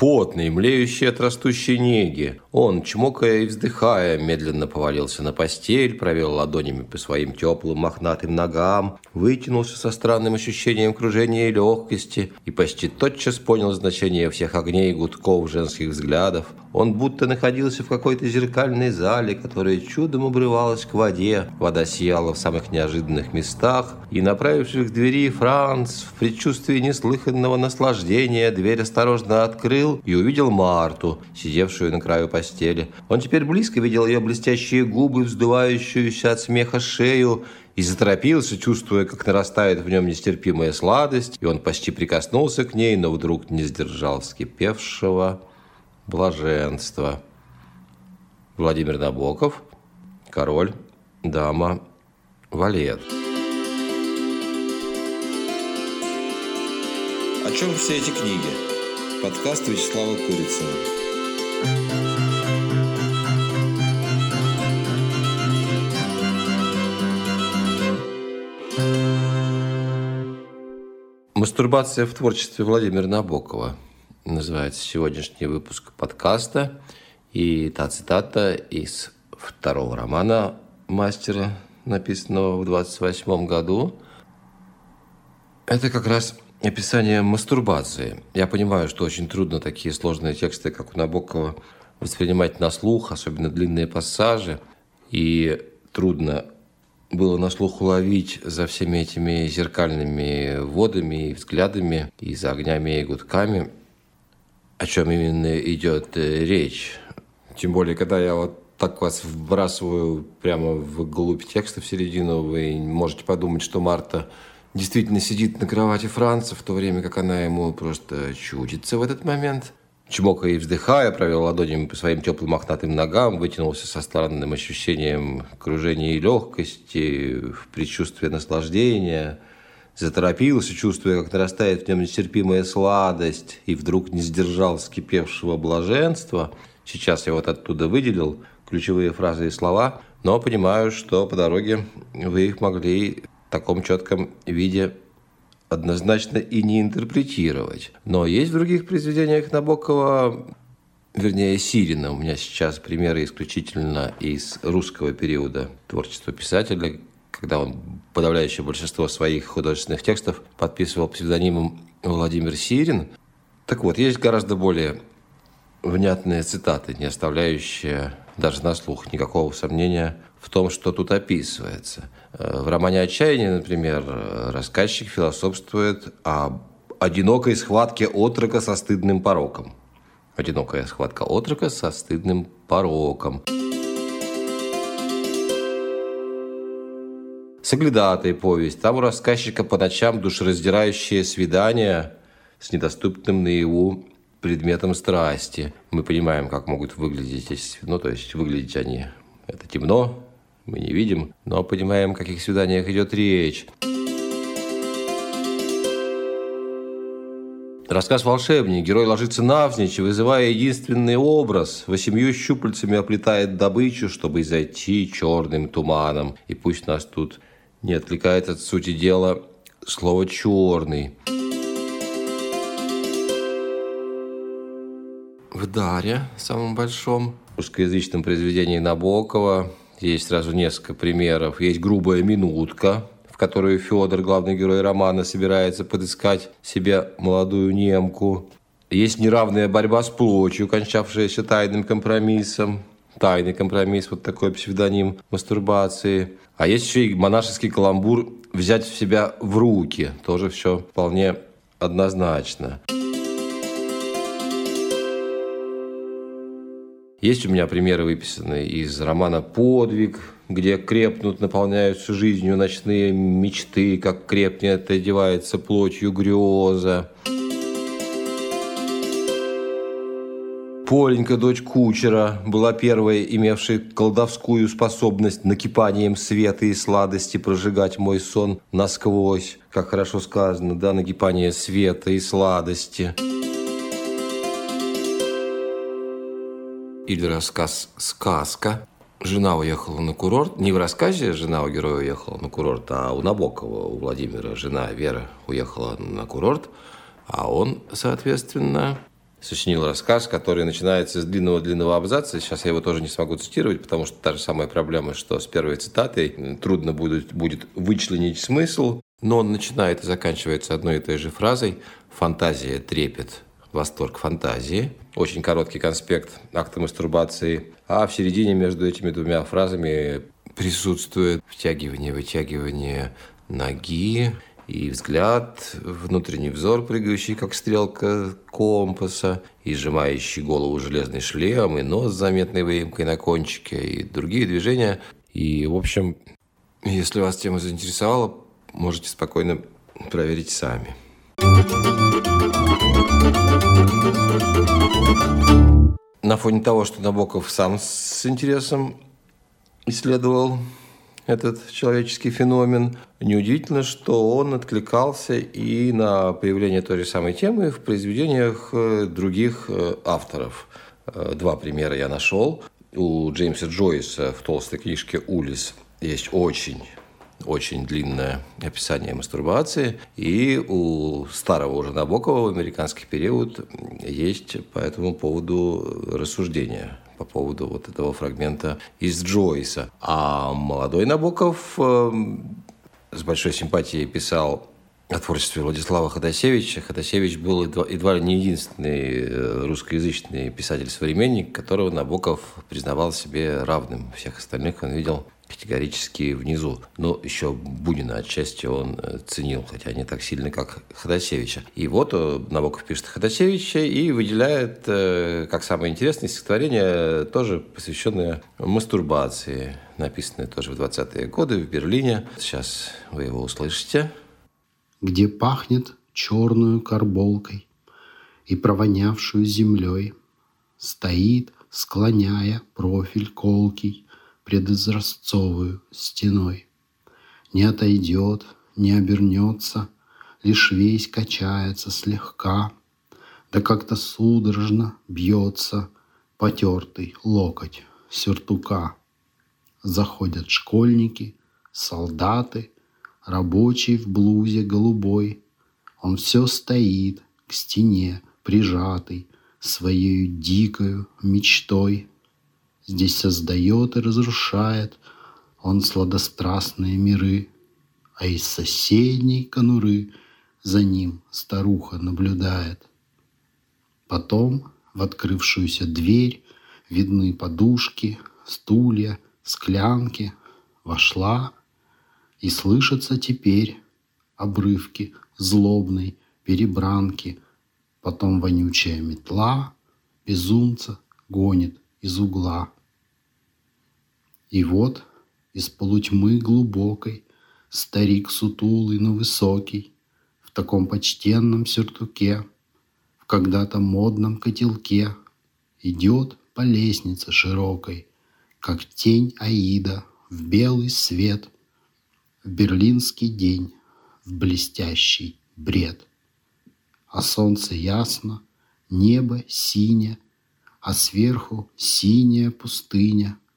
потный, млеющий от растущей неги. Он, чмокая и вздыхая, медленно повалился на постель, провел ладонями по своим теплым мохнатым ногам, вытянулся со странным ощущением кружения и легкости и почти тотчас понял значение всех огней и гудков женских взглядов. Он будто находился в какой-то зеркальной зале, которая чудом обрывалась к воде. Вода сияла в самых неожиданных местах, и, направившись к двери, Франц в предчувствии неслыханного наслаждения дверь осторожно открыл, и увидел Марту, сидевшую на краю постели. Он теперь близко видел ее блестящие губы, вздувающуюся от смеха шею, и заторопился, чувствуя, как нарастает в нем нестерпимая сладость, и он почти прикоснулся к ней, но вдруг не сдержал вскипевшего блаженства. Владимир Набоков, король, дама, валет. О чем все эти книги? Подкаст Вячеслава Курицына. Мастурбация в творчестве Владимира Набокова называется сегодняшний выпуск подкаста. И та цитата из второго романа мастера, написанного в 28 году, это как раз описание мастурбации. Я понимаю, что очень трудно такие сложные тексты, как у Набокова, воспринимать на слух, особенно длинные пассажи. И трудно было на слух уловить за всеми этими зеркальными водами и взглядами, и за огнями и гудками, о чем именно идет э, речь. Тем более, когда я вот так вас вбрасываю прямо в глубь текста в середину, вы можете подумать, что Марта действительно сидит на кровати Франца, в то время как она ему просто чудится в этот момент. Чмокая и вздыхая, провел ладонями по своим теплым мохнатым ногам, вытянулся со странным ощущением кружения и легкости, в предчувствии наслаждения, заторопился, чувствуя, как нарастает в нем нестерпимая сладость, и вдруг не сдержал вскипевшего блаженства. Сейчас я вот оттуда выделил ключевые фразы и слова, но понимаю, что по дороге вы их могли в таком четком виде однозначно и не интерпретировать. Но есть в других произведениях Набокова, вернее, Сирина. У меня сейчас примеры исключительно из русского периода творчества писателя, когда он подавляющее большинство своих художественных текстов подписывал псевдонимом Владимир Сирин. Так вот, есть гораздо более внятные цитаты, не оставляющие даже на слух никакого сомнения в том, что тут описывается. Э, в романе «Отчаяние», например, рассказчик философствует о одинокой схватке отрока со стыдным пороком. Одинокая схватка отрока со стыдным пороком. Соглядатая повесть. Там у рассказчика по ночам душераздирающее свидание с недоступным наяву предметом страсти. Мы понимаем, как могут выглядеть эти, ну, то есть выглядеть они. Это темно, мы не видим, но понимаем, о каких свиданиях идет речь. Рассказ «Волшебник». Герой ложится навзничь, вызывая единственный образ. Восемью щупальцами оплетает добычу, чтобы зайти черным туманом. И пусть нас тут не отвлекает от сути дела слово «черный». В «Даре», самом большом русскоязычном произведении Набокова, есть сразу несколько примеров. Есть грубая минутка, в которую Федор, главный герой романа, собирается подыскать себе молодую немку. Есть неравная борьба с плотью, кончавшаяся тайным компромиссом. Тайный компромисс, вот такой псевдоним мастурбации. А есть еще и монашеский каламбур «взять в себя в руки». Тоже все вполне однозначно. Есть у меня примеры выписанные из романа «Подвиг», где крепнут, наполняются жизнью ночные мечты, как крепнет, одевается плотью греза. Поленька, дочь кучера, была первой, имевшей колдовскую способность накипанием света и сладости прожигать мой сон насквозь. Как хорошо сказано, да, накипание света и сладости. или рассказ «Сказка». Жена уехала на курорт. Не в рассказе жена у героя уехала на курорт, а у Набокова, у Владимира, жена Вера уехала на курорт. А он, соответственно, сочинил рассказ, который начинается с длинного-длинного абзаца. Сейчас я его тоже не смогу цитировать, потому что та же самая проблема, что с первой цитатой трудно будет, будет вычленить смысл. Но он начинает и заканчивается одной и той же фразой «Фантазия трепет, восторг фантазии». Очень короткий конспект акта мастурбации. А в середине между этими двумя фразами присутствует втягивание, вытягивание ноги, и взгляд, внутренний взор, прыгающий, как стрелка компаса, и сжимающий голову железный шлем, и нос с заметной выемкой на кончике, и другие движения. И, в общем, если вас тема заинтересовала, можете спокойно проверить сами. На фоне того, что Набоков сам с интересом исследовал этот человеческий феномен. Неудивительно, что он откликался и на появление той же самой темы в произведениях э, других э, авторов. Э, два примера я нашел. У Джеймса Джойса в толстой книжке «Улис» есть очень очень длинное описание мастурбации. И у старого уже Набокова в американский период есть по этому поводу рассуждения по поводу вот этого фрагмента из Джойса. А молодой Набоков э, с большой симпатией писал о творчестве Владислава Ходосевича. Ходосевич был едва, едва ли не единственный э, русскоязычный писатель-современник, которого Набоков признавал себе равным всех остальных. Он видел категорически внизу. Но еще Бунина отчасти он э, ценил, хотя не так сильно, как Ходосевича. И вот э, Набоков пишет Ходосевича и выделяет, э, как самое интересное стихотворение, тоже посвященное мастурбации, написанное тоже в 20-е годы в Берлине. Сейчас вы его услышите. Где пахнет черную карболкой и провонявшую землей, Стоит, склоняя профиль колкий, предизразцовую стеной. Не отойдет, не обернется, лишь весь качается слегка, да как-то судорожно бьется потертый локоть сюртука. Заходят школьники, солдаты, рабочий в блузе голубой. Он все стоит к стене, прижатый своей дикою мечтой. Здесь создает и разрушает он сладострастные миры, а из соседней конуры за ним старуха наблюдает. Потом в открывшуюся дверь видны подушки, стулья, склянки. Вошла, и слышатся теперь обрывки злобной перебранки. Потом вонючая метла безумца гонит из угла. И вот из полутьмы глубокой Старик сутулый, но высокий, В таком почтенном сюртуке, В когда-то модном котелке, Идет по лестнице широкой, Как тень Аида в белый свет, В берлинский день, в блестящий бред. А солнце ясно, небо синее, А сверху синяя пустыня —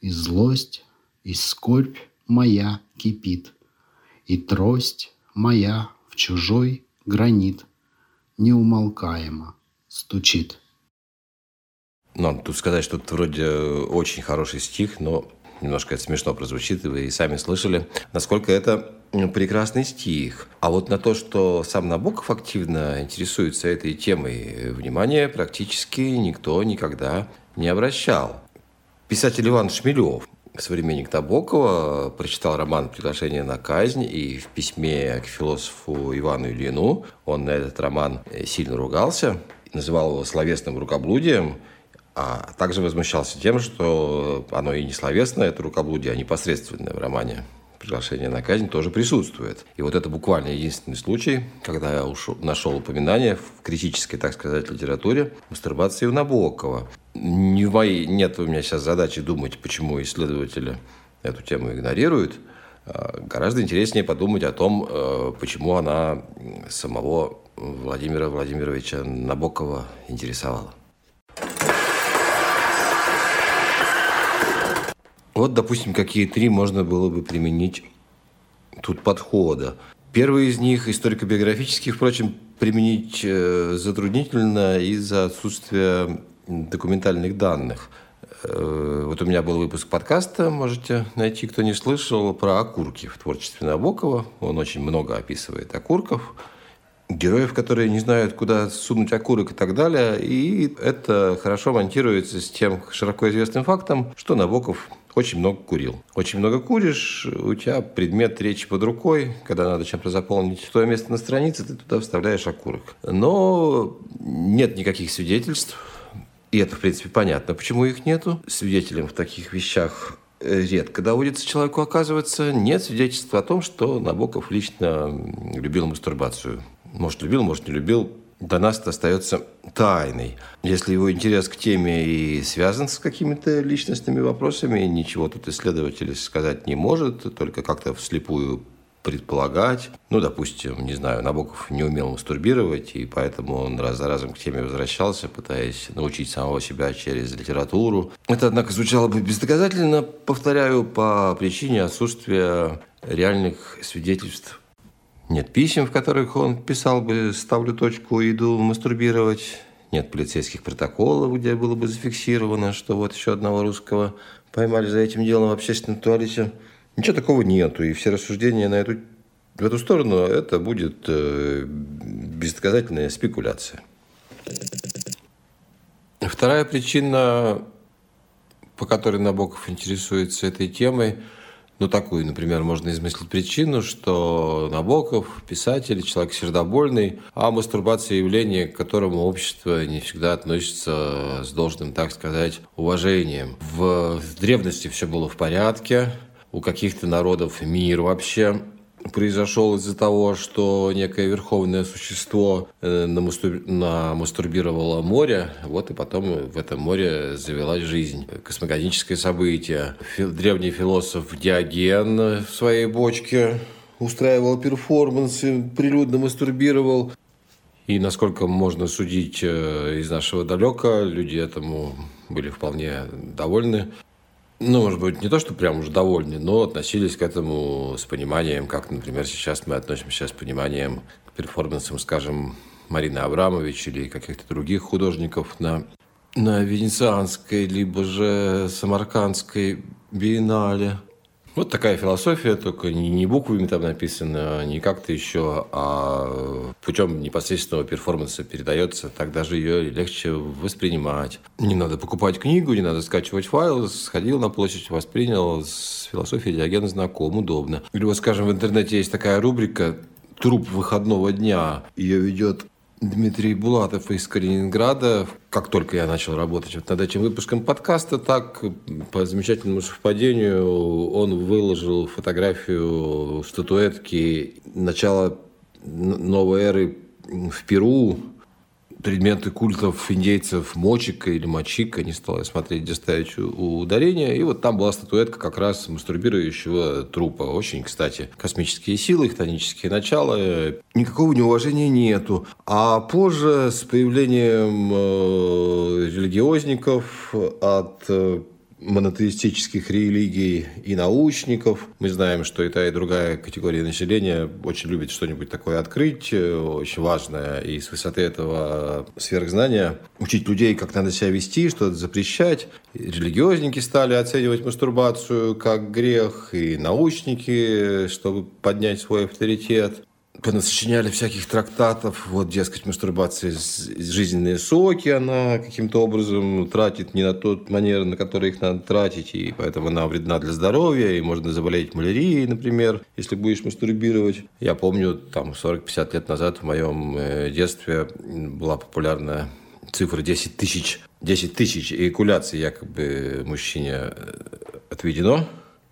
и злость, и скорбь моя кипит, И трость моя в чужой гранит Неумолкаемо стучит. Надо тут сказать, что это вроде очень хороший стих, но немножко это смешно прозвучит, и вы и сами слышали, насколько это прекрасный стих. А вот на то, что сам Набоков активно интересуется этой темой, внимания практически никто никогда не обращал. Писатель Иван Шмелев, современник Набокова, прочитал роман «Приглашение на казнь» и в письме к философу Ивану Ильину он на этот роман сильно ругался, называл его словесным рукоблудием, а также возмущался тем, что оно и не словесное, это рукоблудие, а непосредственное в романе приглашение на казнь тоже присутствует. И вот это буквально единственный случай, когда я ушел, нашел упоминание в критической, так сказать, литературе мастурбации у Набокова. Не в моей, нет у меня сейчас задачи думать, почему исследователи эту тему игнорируют. А, гораздо интереснее подумать о том, э, почему она самого Владимира Владимировича Набокова интересовала. Вот, допустим, какие три можно было бы применить тут подхода. Первый из них, историко-биографический, впрочем, применить э, затруднительно из-за отсутствия документальных данных. Э, вот у меня был выпуск подкаста, можете найти, кто не слышал, про окурки в творчестве Набокова. Он очень много описывает окурков, героев, которые не знают, куда сунуть окурок и так далее. И это хорошо монтируется с тем широко известным фактом, что Набоков очень много курил. Очень много куришь, у тебя предмет речи под рукой, когда надо чем-то заполнить твое место на странице, ты туда вставляешь окурок. Но нет никаких свидетельств, и это, в принципе, понятно, почему их нету. Свидетелем в таких вещах э, редко доводится человеку оказывается, нет свидетельства о том, что Набоков лично любил мастурбацию. Может, любил, может, не любил до нас остается тайной. Если его интерес к теме и связан с какими-то личностными вопросами, ничего тут исследователь сказать не может, только как-то вслепую предполагать. Ну, допустим, не знаю, Набоков не умел мастурбировать, и поэтому он раз за разом к теме возвращался, пытаясь научить самого себя через литературу. Это, однако, звучало бы бездоказательно, повторяю, по причине отсутствия реальных свидетельств нет писем, в которых он писал бы «ставлю точку, иду мастурбировать». Нет полицейских протоколов, где было бы зафиксировано, что вот еще одного русского поймали за этим делом в общественном туалете. Ничего такого нету. И все рассуждения на эту, в эту сторону – это будет э, бездоказательная спекуляция. Вторая причина, по которой Набоков интересуется этой темой – ну, такую, например, можно измыслить причину, что Набоков, писатель, человек сердобольный, а мастурбация явление, к которому общество не всегда относится с должным, так сказать, уважением. В древности все было в порядке, у каких-то народов мир вообще произошел из-за того, что некое верховное существо э, намастурбировало море, вот и потом в этом море завелась жизнь. Космогоническое событие. Древний философ Диоген в своей бочке устраивал перформансы, прилюдно мастурбировал. И насколько можно судить э, из нашего далека, люди этому были вполне довольны ну, может быть, не то, что прям уж довольны, но относились к этому с пониманием, как, например, сейчас мы относимся с пониманием к перформансам, скажем, Марины Абрамович или каких-то других художников на, на Венецианской, либо же Самаркандской биеннале. Вот такая философия, только не, буквами там написано, не как-то еще, а путем непосредственного перформанса передается, так даже ее легче воспринимать. Не надо покупать книгу, не надо скачивать файл, сходил на площадь, воспринял, с философией Диогена знаком, удобно. Или вот, скажем, в интернете есть такая рубрика «Труп выходного дня». Ее ведет Дмитрий Булатов из Калининграда. Как только я начал работать над этим выпуском подкаста, так по замечательному совпадению он выложил фотографию статуэтки начала новой эры в Перу, предметы культов индейцев Мочика или Мочика, не стал я смотреть, где ставить ударение. И вот там была статуэтка как раз мастурбирующего трупа. Очень, кстати, космические силы, их тонические начала. Никакого неуважения нету. А позже с появлением э, религиозников от э, монотеистических религий и научников. Мы знаем, что и та, и другая категория населения очень любит что-нибудь такое открыть, э, очень важное, и с высоты этого сверхзнания учить людей, как надо себя вести, что-то запрещать. И религиозники стали оценивать мастурбацию как грех, и научники, чтобы поднять свой авторитет понасочиняли всяких трактатов, вот, дескать, мастурбация, жизненные соки она каким-то образом тратит не на тот манер, на который их надо тратить, и поэтому она вредна для здоровья, и можно заболеть малярией, например, если будешь мастурбировать. Я помню, там, 40-50 лет назад в моем э, детстве была популярная цифра 10 тысяч, 10 тысяч эякуляций якобы мужчине э, отведено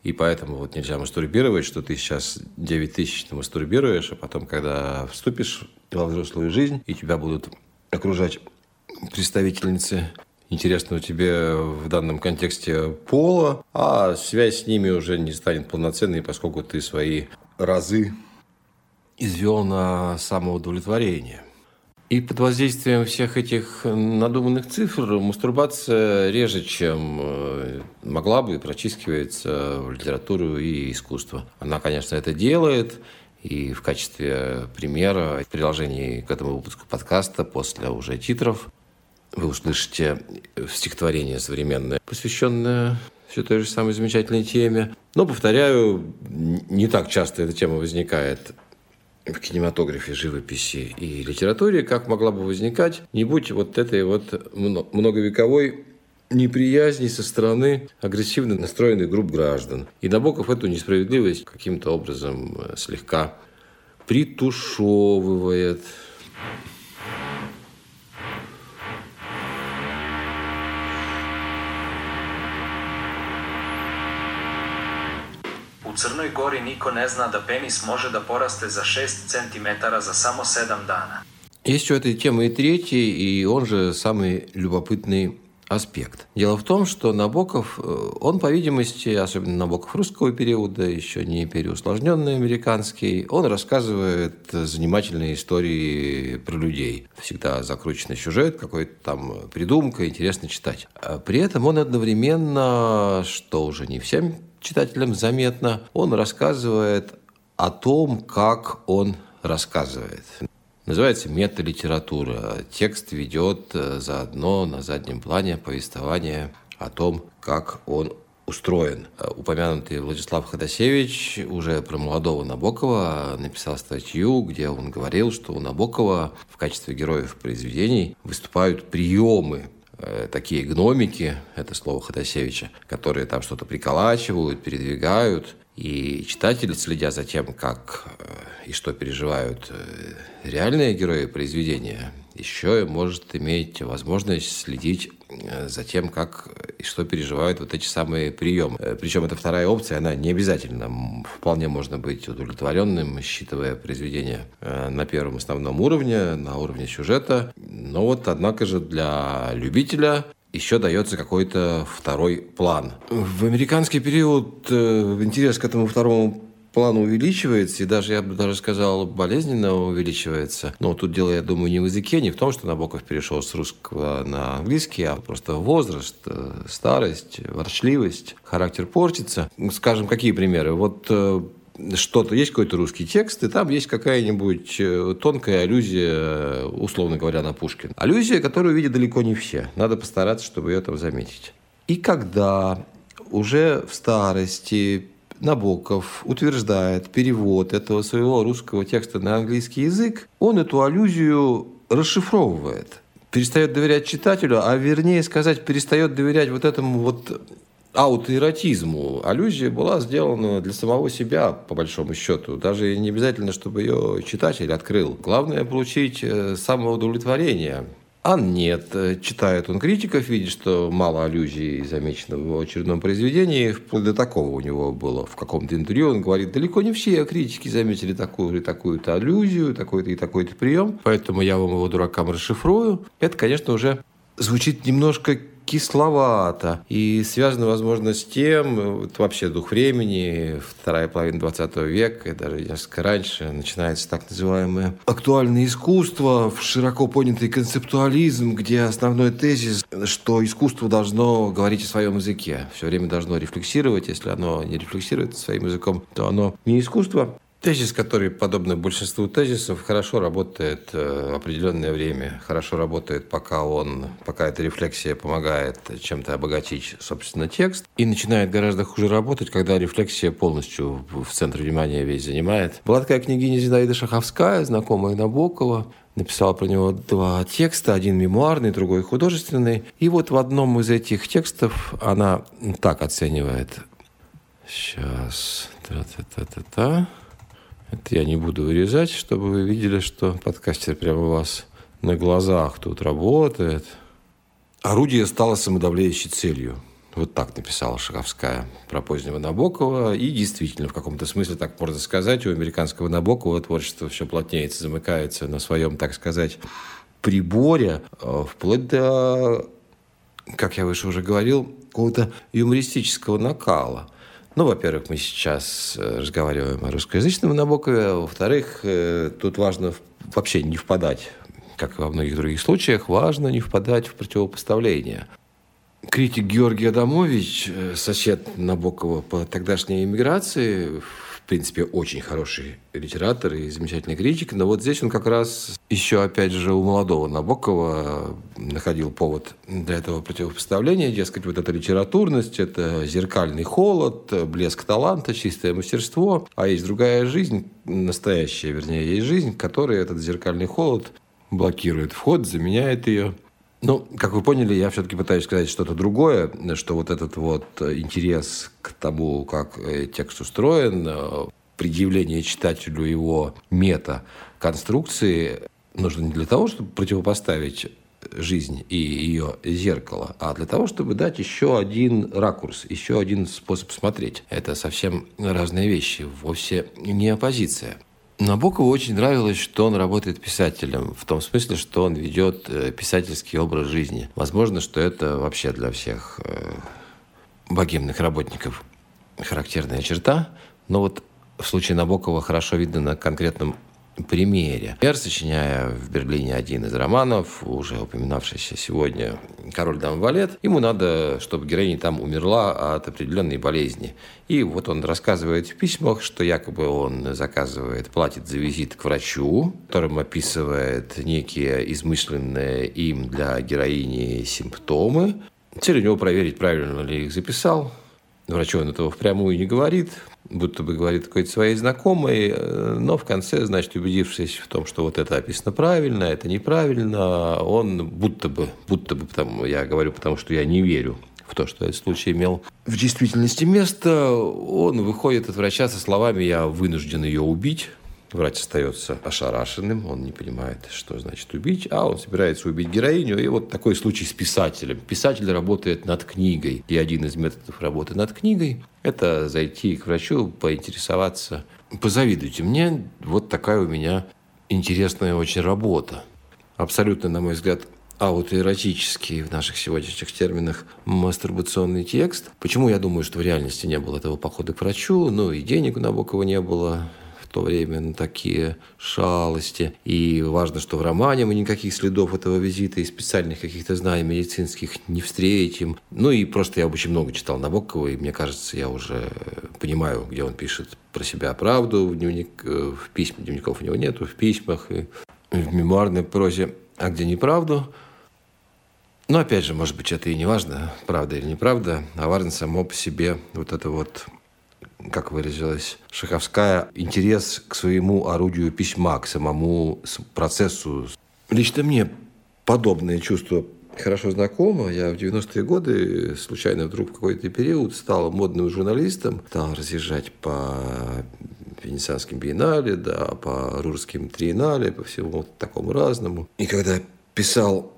и поэтому вот нельзя мастурбировать, что ты сейчас 9 тысяч мастурбируешь, а потом, когда вступишь во взрослую жизнь, и тебя будут окружать представительницы интересного тебе в данном контексте пола, а связь с ними уже не станет полноценной, поскольку ты свои разы извел на самоудовлетворение. И под воздействием всех этих надуманных цифр мастурбация реже, чем э, могла бы, прочискивается в литературу и искусство. Она, конечно, это делает, И в качестве примера в приложении к этому выпуску подкаста после уже титров вы услышите стихотворение современное, посвященное все той же самой замечательной теме. Но, повторяю, не так часто эта тема возникает в кинематографе, живописи и литературе, как могла бы возникать, не будь вот этой вот многовековой неприязни со стороны агрессивно настроенных групп граждан. И Набоков эту несправедливость каким-то образом э, слегка притушевывает. Crnoj Gori niko ne zna da penis može da poraste za 6 cm za samo 7 dana. Есть у этой темы и третий, и он же самый любопытный аспект. Дело в том, что Набоков, э, он, по видимости, особенно Набоков русского периода, еще не переусложненный американский, он рассказывает занимательные истории про людей. Всегда закрученный сюжет, какой-то там придумка, интересно читать. А при этом он одновременно, что уже не всем читателям заметно, он рассказывает о том, как он рассказывает. Называется металитература. Текст ведет э, заодно на заднем плане повествование о том, как он устроен. Упомянутый Владислав Ходосевич уже про молодого Набокова написал статью, где он говорил, что у Набокова в качестве героев произведений выступают приемы такие гномики, это слово Ходосевича, которые там что-то приколачивают, передвигают, и читатель, следя за тем, как э, и что переживают э, реальные герои произведения, еще может иметь возможность следить э, за тем, как и что переживают вот эти самые приемы. Причем эта вторая опция, она не обязательно. Вполне можно быть удовлетворенным, считывая произведение на первом основном уровне, на уровне сюжета. Но вот, однако же, для любителя еще дается какой-то второй план. В американский период э, интерес к этому второму плану увеличивается, и даже, я бы даже сказал, болезненно увеличивается. Но тут дело, я думаю, не в языке, не в том, что Набоков перешел с русского на английский, а просто возраст, э, старость, ворчливость, характер портится. Скажем, какие примеры? Вот э, что-то, есть какой-то русский текст, и там есть какая-нибудь э, тонкая аллюзия, условно говоря, на Пушкин. Аллюзия, которую видят далеко не все. Надо постараться, чтобы ее там заметить. И когда уже в старости Набоков утверждает перевод этого своего русского текста на английский язык, он эту аллюзию расшифровывает перестает доверять читателю, а вернее сказать, перестает доверять вот этому вот аутоэротизму. Аллюзия была сделана для самого себя, по большому счету. Даже не обязательно, чтобы ее читатель открыл. Главное – получить э, самоудовлетворение. А нет, читает он критиков, видит, что мало аллюзий замечено в его очередном произведении. Вплоть до такого у него было в каком-то интервью. Он говорит, далеко не все критики заметили такую или такую-то аллюзию, такой-то и такой-то прием. Поэтому я вам его дуракам расшифрую. Это, конечно, уже звучит немножко кисловато. И связано, возможно, с тем, вот вообще дух времени, вторая половина 20 века, и даже несколько раньше, начинается так называемое актуальное искусство, широко понятый концептуализм, где основной тезис, что искусство должно говорить о своем языке, все время должно рефлексировать. Если оно не рефлексирует своим языком, то оно не искусство. Тезис, который, подобно большинству тезисов, хорошо работает э, определенное время, хорошо работает, пока он, пока эта рефлексия помогает чем-то обогатить, собственно, текст, и начинает гораздо хуже работать, когда рефлексия полностью в центре внимания весь занимает. Была такая княгиня Зинаида Шаховская, знакомая Набокова, написала про него два текста, один мемуарный, другой художественный. И вот в одном из этих текстов она так оценивает. Сейчас. Та-та-та-та-та. Это я не буду вырезать, чтобы вы видели, что подкастер прямо у вас на глазах тут работает. Орудие стало самодавляющей целью. Вот так написала Шаховская про позднего Набокова. И действительно, в каком-то смысле так можно сказать, у американского Набокова творчество все плотнеется, замыкается на своем, так сказать, приборе, э, вплоть до, как я выше уже говорил, какого-то юмористического накала – ну, во-первых, мы сейчас э, разговариваем о русскоязычном Набокове, а во-вторых, э, тут важно вообще не впадать, как во многих других случаях, важно не впадать в противопоставление. Критик Георгий Адамович, э, сосед Набокова по тогдашней эмиграции, в принципе, очень хороший литератор и замечательный критик, но вот здесь он как раз еще, опять же, у молодого Набокова находил повод для этого противопоставления, дескать, вот эта литературность, это зеркальный холод, блеск таланта, чистое мастерство, а есть другая жизнь, настоящая, вернее, есть жизнь, которая этот зеркальный холод блокирует вход, заменяет ее. Ну, как вы поняли, я все-таки пытаюсь сказать что-то другое, что вот этот вот интерес к тому, как э, текст устроен, э, предъявление читателю его мета-конструкции нужно не для того, чтобы противопоставить жизнь и ее зеркало, а для того, чтобы дать еще один ракурс, еще один способ смотреть. Это совсем разные вещи, вовсе не оппозиция. Набокову очень нравилось, что он работает писателем, в том смысле, что он ведет э, писательский образ жизни. Возможно, что это вообще для всех э, богемных работников характерная черта, но вот в случае Набокова хорошо видно на конкретном примере. Например, сочиняя в Берлине один из романов, уже упоминавшийся сегодня «Король дам валет», ему надо, чтобы героиня там умерла от определенной болезни. И вот он рассказывает в письмах, что якобы он заказывает, платит за визит к врачу, которым описывает некие измышленные им для героини симптомы. Цель у него проверить, правильно ли их записал. Врачу он этого впрямую не говорит, будто бы говорит какой-то своей знакомой, э, но в конце, значит, убедившись в том, что вот это описано правильно, это неправильно, он будто бы, будто бы, потому, я говорю, потому что я не верю в то, что этот случай имел в действительности место, он выходит от врача со словами «я вынужден ее убить», Врач остается ошарашенным, он не понимает, что значит убить, а он собирается убить героиню. И вот такой случай с писателем. Писатель работает над книгой. И один из методов работы над книгой – это зайти к врачу, поинтересоваться. Позавидуйте мне, вот такая у меня интересная очень работа. Абсолютно, на мой взгляд, аутоэротический в наших сегодняшних терминах мастурбационный текст. Почему я думаю, что в реальности не было этого похода к врачу? Ну, и денег у Набокова не было, то время на такие шалости. И важно, что в романе мы никаких следов этого визита и специальных каких-то знаний медицинских не встретим. Ну и просто я очень много читал Набокова, и мне кажется, я уже понимаю, где он пишет про себя правду в, дневник, э, в письмах, дневников у него нету, в письмах и в мемуарной прозе, а где неправду. Но опять же, может быть, это и не важно, правда или неправда, а важно само по себе вот это вот как выразилась Шаховская, интерес к своему орудию письма, к самому процессу. Лично мне подобное чувство хорошо знакомо. Я в 90-е годы случайно вдруг в какой-то период стал модным журналистом, стал разъезжать по Венецианским биеннале, да, по Рурским триеннале, по всему такому разному. И когда писал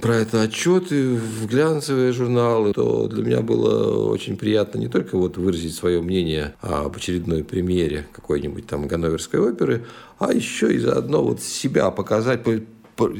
про это отчеты в глянцевые журналы, то для меня было очень приятно не только вот выразить свое мнение об очередной премьере какой-нибудь там Ганноверской оперы, а еще и заодно вот себя показать,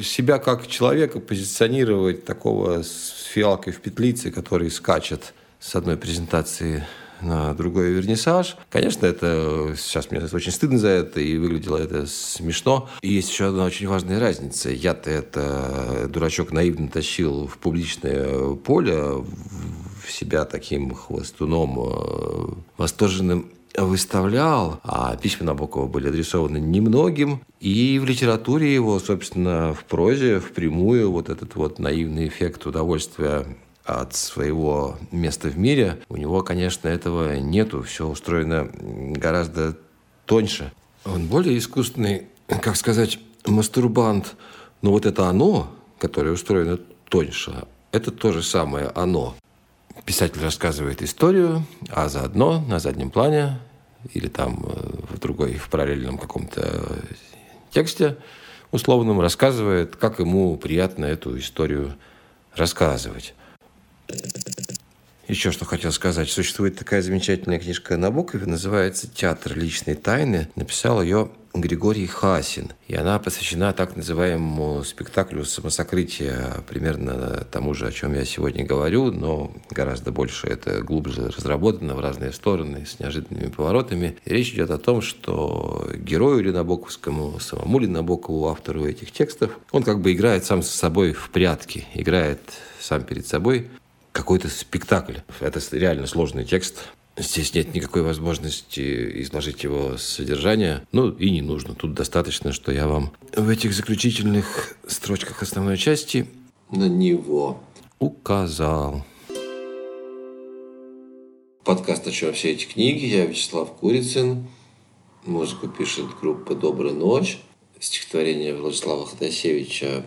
себя как человека позиционировать такого с фиалкой в петлице, который скачет с одной презентации на другой вернисаж. Конечно, это сейчас мне очень стыдно за это, и выглядело это смешно. И есть еще одна очень важная разница. Я-то это дурачок наивно тащил в публичное поле, в себя таким хвостуном э, восторженным выставлял, а письма Набокова были адресованы немногим, и в литературе его, собственно, в прозе впрямую вот этот вот наивный эффект удовольствия от своего места в мире, у него, конечно, этого нету. Все устроено гораздо тоньше. Он более искусственный, как сказать, мастурбант. Но вот это оно, которое устроено тоньше, это то же самое оно. Писатель рассказывает историю, а заодно на заднем плане или там э, в другой, в параллельном каком-то тексте условном рассказывает, как ему приятно эту историю рассказывать. Еще что хотел сказать. Существует такая замечательная книжка Набокова, называется «Театр личной тайны». Написал ее Григорий Хасин. И она посвящена так называемому спектаклю самосокрытия, примерно тому же, о чем я сегодня говорю, но гораздо больше это глубже разработано в разные стороны, с неожиданными поворотами. И речь идет о том, что герою Ли Набоковскому, самому Ли Набокову, автору этих текстов, он как бы играет сам с собой в прятки, играет сам перед собой какой-то спектакль. Это реально сложный текст. Здесь нет никакой возможности изложить его содержание. Ну, и не нужно. Тут достаточно, что я вам в этих заключительных строчках основной части на него указал. Подкаст «О чем все эти книги». Я Вячеслав Курицын. Музыку пишет группа «Добрая ночь». Стихотворение Владислава Ходосевича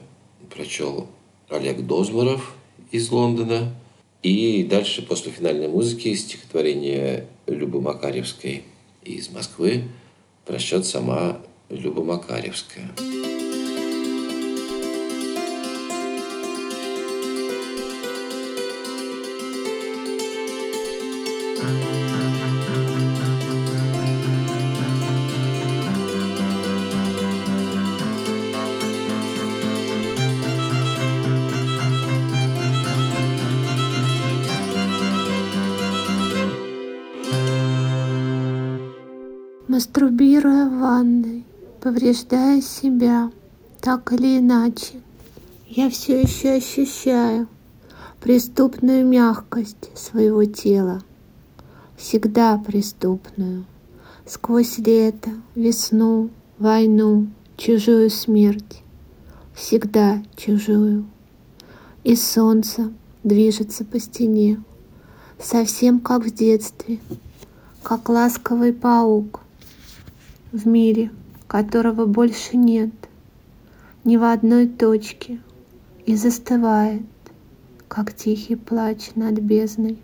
прочел Олег Дозмаров из Лондона. И дальше, после финальной музыки, стихотворение Любы Макаревской из Москвы прочтет сама Люба Макаревская. Мастурбируя в ванной, повреждая себя, так или иначе, я все еще ощущаю преступную мягкость своего тела, всегда преступную, сквозь лето, весну, войну, чужую смерть, всегда чужую. И солнце движется по стене, совсем как в детстве, как ласковый паук, в мире, которого больше нет ни в одной точке и застывает, как тихий плач над бездной.